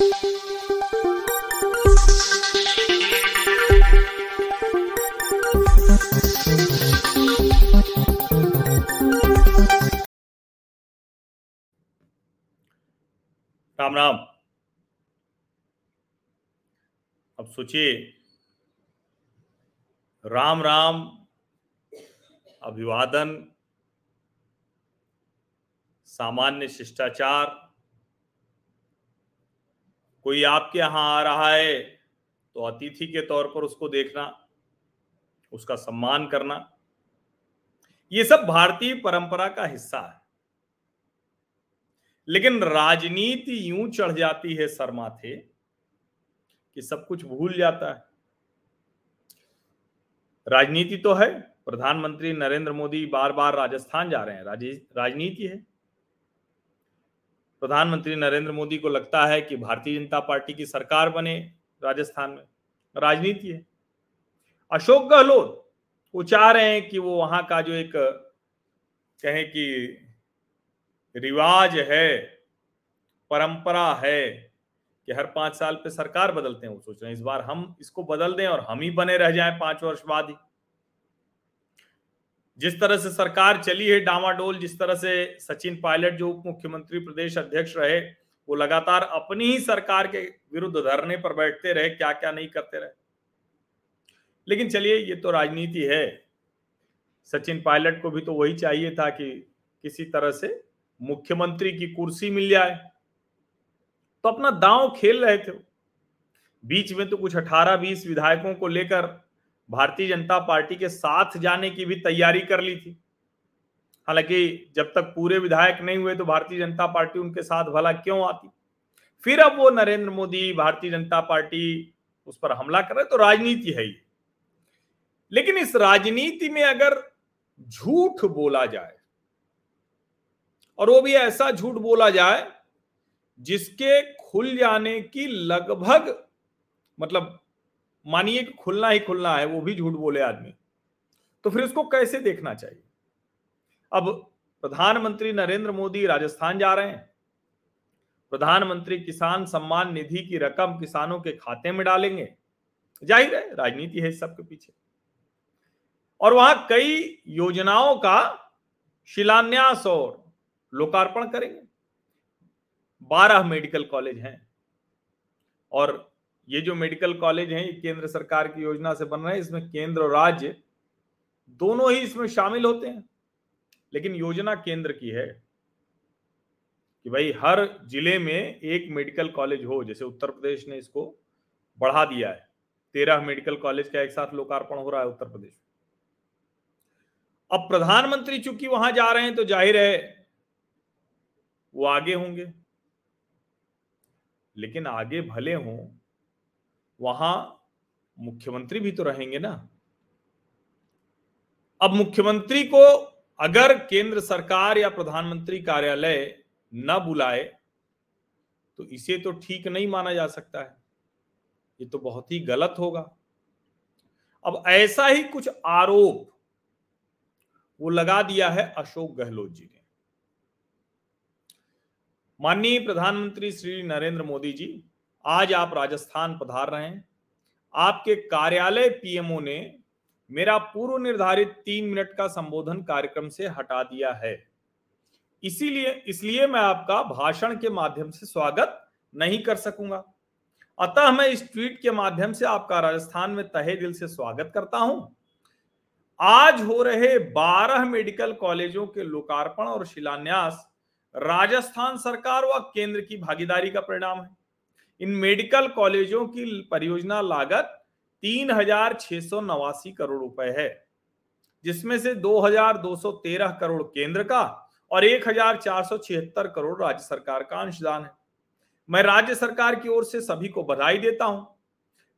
राम राम। अब सोचिए राम राम अभिवादन सामान्य शिष्टाचार कोई आपके यहाँ आ रहा है तो अतिथि के तौर पर उसको देखना, उसका सम्मान करना। ये सब भारतीय परंपरा का हिस्सा है। लेकिन राजनीति यूँ चढ़ जाती है सर कि सब कुछ भूल जाता है। राजनीति तो है, प्रधानमंत्री नरेंद्र मोदी बार बार राजस्थान जा रहे हैं। राजनीति है। प्रधानमंत्री नरेंद्र मोदी को लगता है कि भारतीय जनता पार्टी की सरकार बने, राजस्थान में। राजनीति है। अशोक गहलोत वो चाह रहे हैं कि वो वहाँ का जो एक, कहें कि रिवाज है, परंपरा है कि हर पाँच साल पे सरकार बदलते हैं, वो सोच रहे हैं। इस बार हम इसको बदल दें और हम ही बने रह जाएँ पाँच वर्ष बाद ही। जिस तरह से सरकार चली है डामाडोल, जिस तरह से सचिन पायलट जो उप मुख्यमंत्री प्रदेश अध्यक्ष रहे, वो लगातार अपनी ही सरकार के विरुद्ध धरने पर बैठते रहे क्या क्या नहीं करते रहे। लेकिन चलिए, ये तो राजनीति है। सचिन पायलट को भी तो वही चाहिए था कि किसी तरह से मुख्यमंत्री की कुर्सी मिल जाए। तो अपना दांव खेल रहे थे बीच में तो कुछ अठारह बीस विधायकों को लेकर भारतीय जनता पार्टी के साथ जाने की भी तैयारी कर ली थी। हालाँकि जब तक पूरे विधायक नहीं हुए तो भारतीय जनता पार्टी उनके साथ भला क्यों आती? फिर अब वो नरेंद्र मोदी भारतीय जनता पार्टी उस पर हमला कर रहे तो राजनीति है ही। लेकिन इस राजनीति में अगर झूठ बोला जाए, और वो भी ऐसा झूठ बोला जाए जिसके खुल जाने की लगभग मतलब मानिए कि खुलना ही खुलना है, वो भी झूठ बोले आदमी। तो फिर उसको कैसे देखना चाहिए? अब प्रधानमंत्री नरेंद्र मोदी राजस्थान जा रहे हैं। प्रधानमंत्री किसान सम्मान निधि की रकम किसानों के खाते में डालेंगे। ज़ाहिर है, राजनीति है सबके पीछे। और वहाँ कई योजनाओं का शिलान्यास और लोकार्पण करेंगे। बारह मेडिकल कॉलेज हैं और ये जो मेडिकल कॉलेज हैं, ये केंद्र सरकार की योजना से बन रहे हैं, इसमें केंद्र और राज्य दोनों ही इसमें शामिल होते हैं। लेकिन योजना केंद्र की है कि भाई हर ज़िले में एक मेडिकल कॉलेज हो, जैसे उत्तर प्रदेश ने इसको बढ़ा दिया है। तेरह मेडिकल कॉलेज का एक साथ लोकार्पण हो रहा है उत्तर प्रदेश अब प्रधानमंत्री चूँकि वहाँ जा रहे हैं तो ज़ाहिर है वो आगे होंगे। लेकिन आगे भले हों वहाँ मुख्यमंत्री भी तो रहेंगे ना। अब मुख्यमंत्री को अगर केंद्र सरकार या प्रधानमंत्री कार्यालय न बुलाए तो इसे तो ठीक नहीं माना जा सकता है। ये तो बहुत ही गलत होगा। अब ऐसा ही कुछ आरोप वो लगा दिया है अशोक गहलोत जी ने। माननीय प्रधानमंत्री श्री नरेंद्र मोदी जी आज आप राजस्थान पधार रहे हैं। आपके कार्यालय पीएमओ ने मेरा पूर्व निर्धारित तीन मिनट का संबोधन कार्यक्रम से हटा दिया है। इसीलिए, इसलिए मैं आपका भाषण के माध्यम से स्वागत नहीं कर सकूँगा। अतः मैं इस ट्वीट के माध्यम से आपका राजस्थान में तहे दिल से स्वागत करता हूँ। आज हो रहे 12 मेडिकल कॉलेजों के लोकार्पण और शिलान्यास राजस्थान सरकार व केंद्र की भागीदारी का परिणाम है। इन मेडिकल कॉलेजों की परियोजना लागत तीन हज़ार छह सौ नवासी करोड़ रुपए है, जिसमें से दो हज़ार दो सौ तेरह करोड़ केंद्र का और एक हज़ार चार सौ छिहत्तर करोड़ राज्य सरकार का अंशदान है। मैं राज्य सरकार की ओर से सभी को बधाई देता हूँ।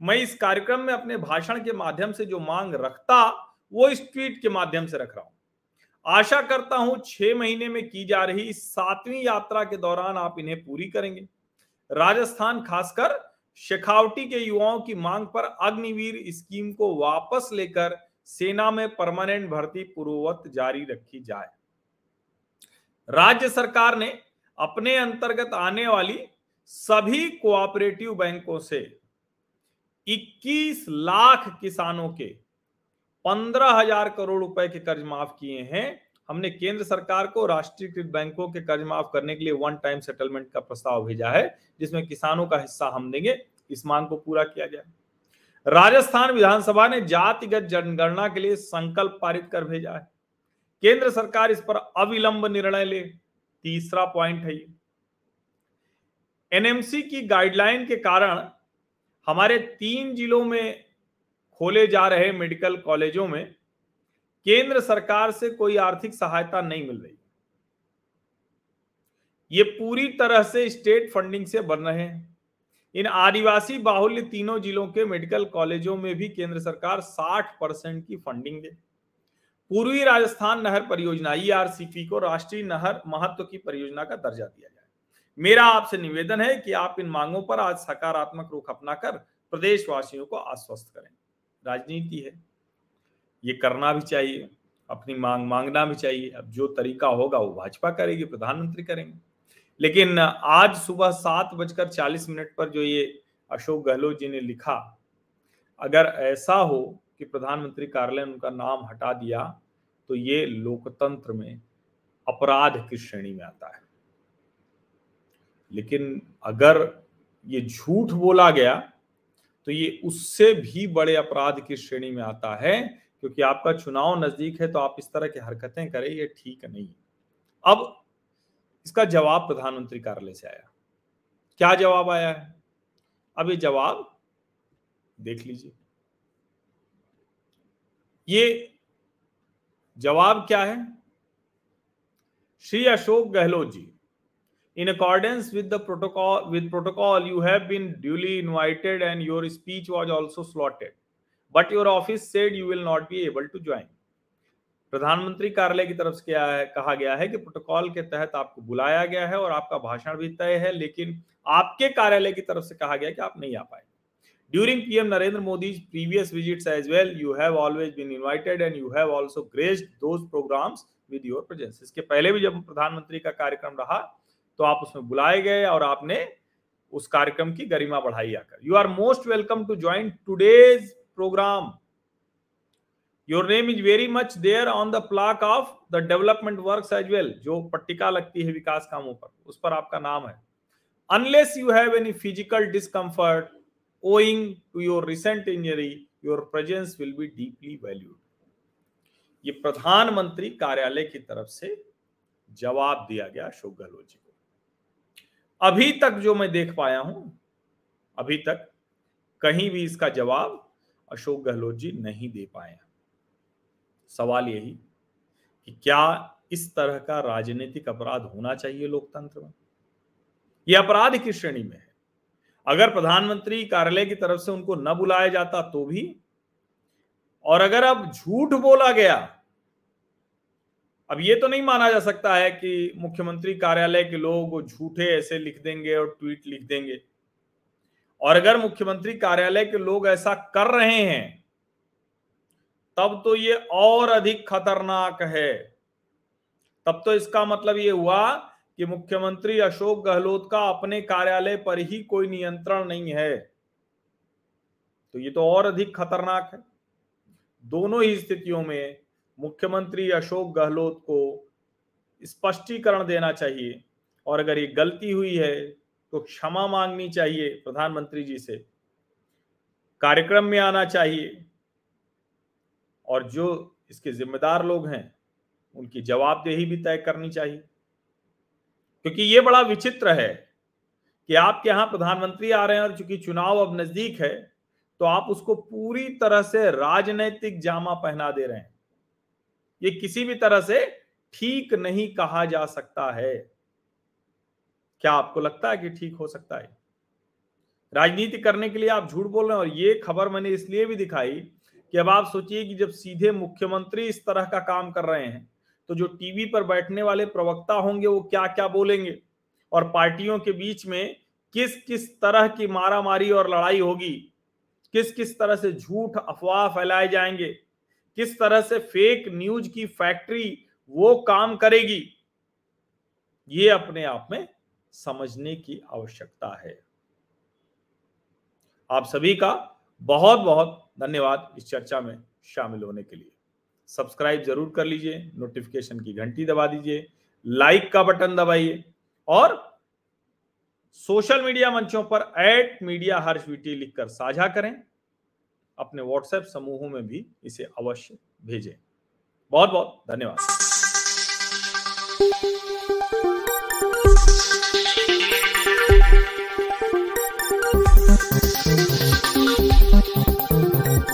मैं इस कार्यक्रम में अपने भाषण के माध्यम से जो मांग रखता, वो इस ट्वीट के माध्यम से रख रहा हूँ। आशा करता हूँ छह महीने में की जा रही सातवीं यात्रा के दौरान आप इन्हें पूरी करेंगे। राजस्थान, खासकर शेखावटी के युवाओं की मांग पर अग्निवीर स्कीम को वापस लेकर सेना में परमानेंट भर्ती पूर्ववत जारी रखी जाए। राज्य सरकार ने अपने अंतर्गत आने वाली सभी कोऑपरेटिव बैंकों से 21 लाख किसानों के पंद्रह हज़ार करोड़ रुपए के कर्ज माफ़ किए हैं। हमने केंद्र सरकार को राष्ट्रीयकृत बैंकों के कर्ज माफ़ करने के लिए वन टाइम सेटलमेंट का प्रस्ताव भेजा है, जिसमें किसानों का हिस्सा हम देंगे। इस मांग को पूरा किया जाए राजस्थान विधानसभा ने जातिगत जनगणना के लिए संकल्प पारित कर भेजा है। केंद्र सरकार इस पर अविलंब निर्णय ले। तीसरा पॉइंट है ये। एनएमसी की गाइडलाइन के कारण हमारे तीन जिलों में खोले जा रहे मेडिकल कॉलेजों में केंद्र सरकार से कोई आर्थिक सहायता नहीं मिल रही। ये पूरी तरह से स्टेट फंडिंग से बन रहे हैं। इन आदिवासी बाहुल्य तीनों जिलों के मेडिकल कॉलेजों में भी केंद्र सरकार 60 परसेंट की फंडिंग दे। पूर्वी राजस्थान नहर परियोजना ईआरसीपी को राष्ट्रीय नहर महत्व की परियोजना का दर्जा दिया जाए। मेरा आपसे निवेदन है कि आप इन मांगों पर आज सकारात्मक रुख अपनाकर प्रदेशवासियों को आश्वस्त करें। राजनीति है। ये करना भी चाहिए, अपनी मांग मांगना भी चाहिए। अब जो तरीका होगा वो भाजपा करेगी, प्रधानमंत्री करेंगे। लेकिन आज सुबह सात बजकर चालीस मिनट पर जो ये अशोक गहलोत जी ने लिखा, अगर ऐसा हो कि प्रधानमंत्री कार्यालय उनका नाम हटा दिया तो ये लोकतंत्र में अपराध की श्रेणी में आता है। लेकिन अगर ये झूठ बोला गया तो ये उससे भी बड़े अपराध की श्रेणी में आता है क्योंकि आपका चुनाव नज़दीक है तो आप इस तरह की हरकतें करें, ये ठीक नहीं अब इसका जवाब प्रधानमंत्री कार्यालय से आया। क्या जवाब आया है? अब ये जवाब देख लीजिए। ये जवाब क्या है? Shri Ashok Gehlot ji in accordance with the protocol with protocol you have been duly invited and your speech was also slotted but your office said you will not be able to join प्रधानमंत्री कार्यालय की तरफ़ से क्या है, कहा गया है कि प्रोटोकॉल के तहत आपको बुलाया गया है और आपका भाषण भी तय है, लेकिन आपके कार्यालय की तरफ़ से कहा गया कि आप नहीं आ पाए। During PM Narendra Modi previous visits as well you have always been invited and you have also graced those programs with your presence इसके पहले भी जब प्रधानमंत्री का कार्यक्रम रहा तो आप उसमें बुलाए गए और आपने उस कार्यक्रम की गरिमा बढ़ाई आकर। You are most welcome to join today's program your name is very much there on the plaque of the development work as well जो पट्टिका लगती है विकास कामों पर, उस पर आपका नाम है। Unless you have any physical discomfort owing to your recent injury your presence will be deeply valued ये प्रधानमंत्री कार्यालय की तरफ़ से जवाब दिया गया अशोक गहलोत जी को। अभी तक जो मैं देख पाया हूँ, अभी तक कहीं भी इसका जवाब अशोक गहलोत जी नहीं दे पाए सवाल यही कि क्या इस तरह का राजनीतिक अपराध होना चाहिए लोकतंत्र में? यह अपराध की श्रेणी में है? अगर प्रधानमंत्री कार्यालय की तरफ़ से उनको न बुलाया जाता तो भी? और अगर अब झूठ बोला गया, अब ये तो नहीं माना जा सकता है कि मुख्यमंत्री कार्यालय के लोग झूठे ऐसे लिख देंगे और ट्वीट लिख देंगे। और अगर मुख्यमंत्री कार्यालय के लोग ऐसा कर रहे हैं, तब तो ये और अधिक खतरनाक है। तब तो इसका मतलब ये हुआ कि मुख्यमंत्री अशोक गहलोत का अपने कार्यालय पर ही कोई नियंत्रण नहीं है। तो ये तो और अधिक खतरनाक है। दोनों ही स्थितियों में मुख्यमंत्री अशोक गहलोत को स्पष्टीकरण देना चाहिए। और अगर ये गलती हुई है तो क्षमा मांगनी चाहिए प्रधानमंत्री जी से। कार्यक्रम में आना चाहिए। और जो इसके जिम्मेदार लोग हैं, उनकी जवाबदेही भी तय करनी चाहिए। क्योंकि ये बड़ा विचित्र है कि आपके यहाँ प्रधानमंत्री आ रहे हैं और चूँकि चुनाव अब नज़दीक है तो आप उसको पूरी तरह से राजनैतिक जामा पहना दे रहे हैं। ये किसी भी तरह से ठीक नहीं कहा जा सकता है। क्या आपको लगता है कि ठीक हो सकता है? राजनीति करने के लिए आप झूठ बोल रहे हैं और ये खबर मैंने इसलिए भी दिखाई कि अब आप सोचिए कि जब सीधे मुख्यमंत्री इस तरह का काम कर रहे हैं तो जो टीवी पर बैठने वाले प्रवक्ता होंगे वो क्या क्या बोलेंगे? और पार्टियों के बीच में किस किस तरह की मारामारी और लड़ाई होगी? किस किस तरह से झूठ अफवाह फैलाए जाएँगे? किस तरह से फेक न्यूज़ की फैक्ट्री वो काम करेगी? ये अपने आप में समझने की आवश्यकता है। आप सभी का बहुत बहुत धन्यवाद इस चर्चा में शामिल होने के लिए। सब्सक्राइब ज़रूर कर लीजिए, नोटिफिकेशन की घंटी दबा दीजिए, लाइक का बटन दबाइए और सोशल मीडिया मंचों पर एट मीडिया हर्ष वीटी लिखकर साझा करें। अपने व्हाट्सएप समूहों में भी इसे अवश्य भेजें। बहुत बहुत धन्यवाद।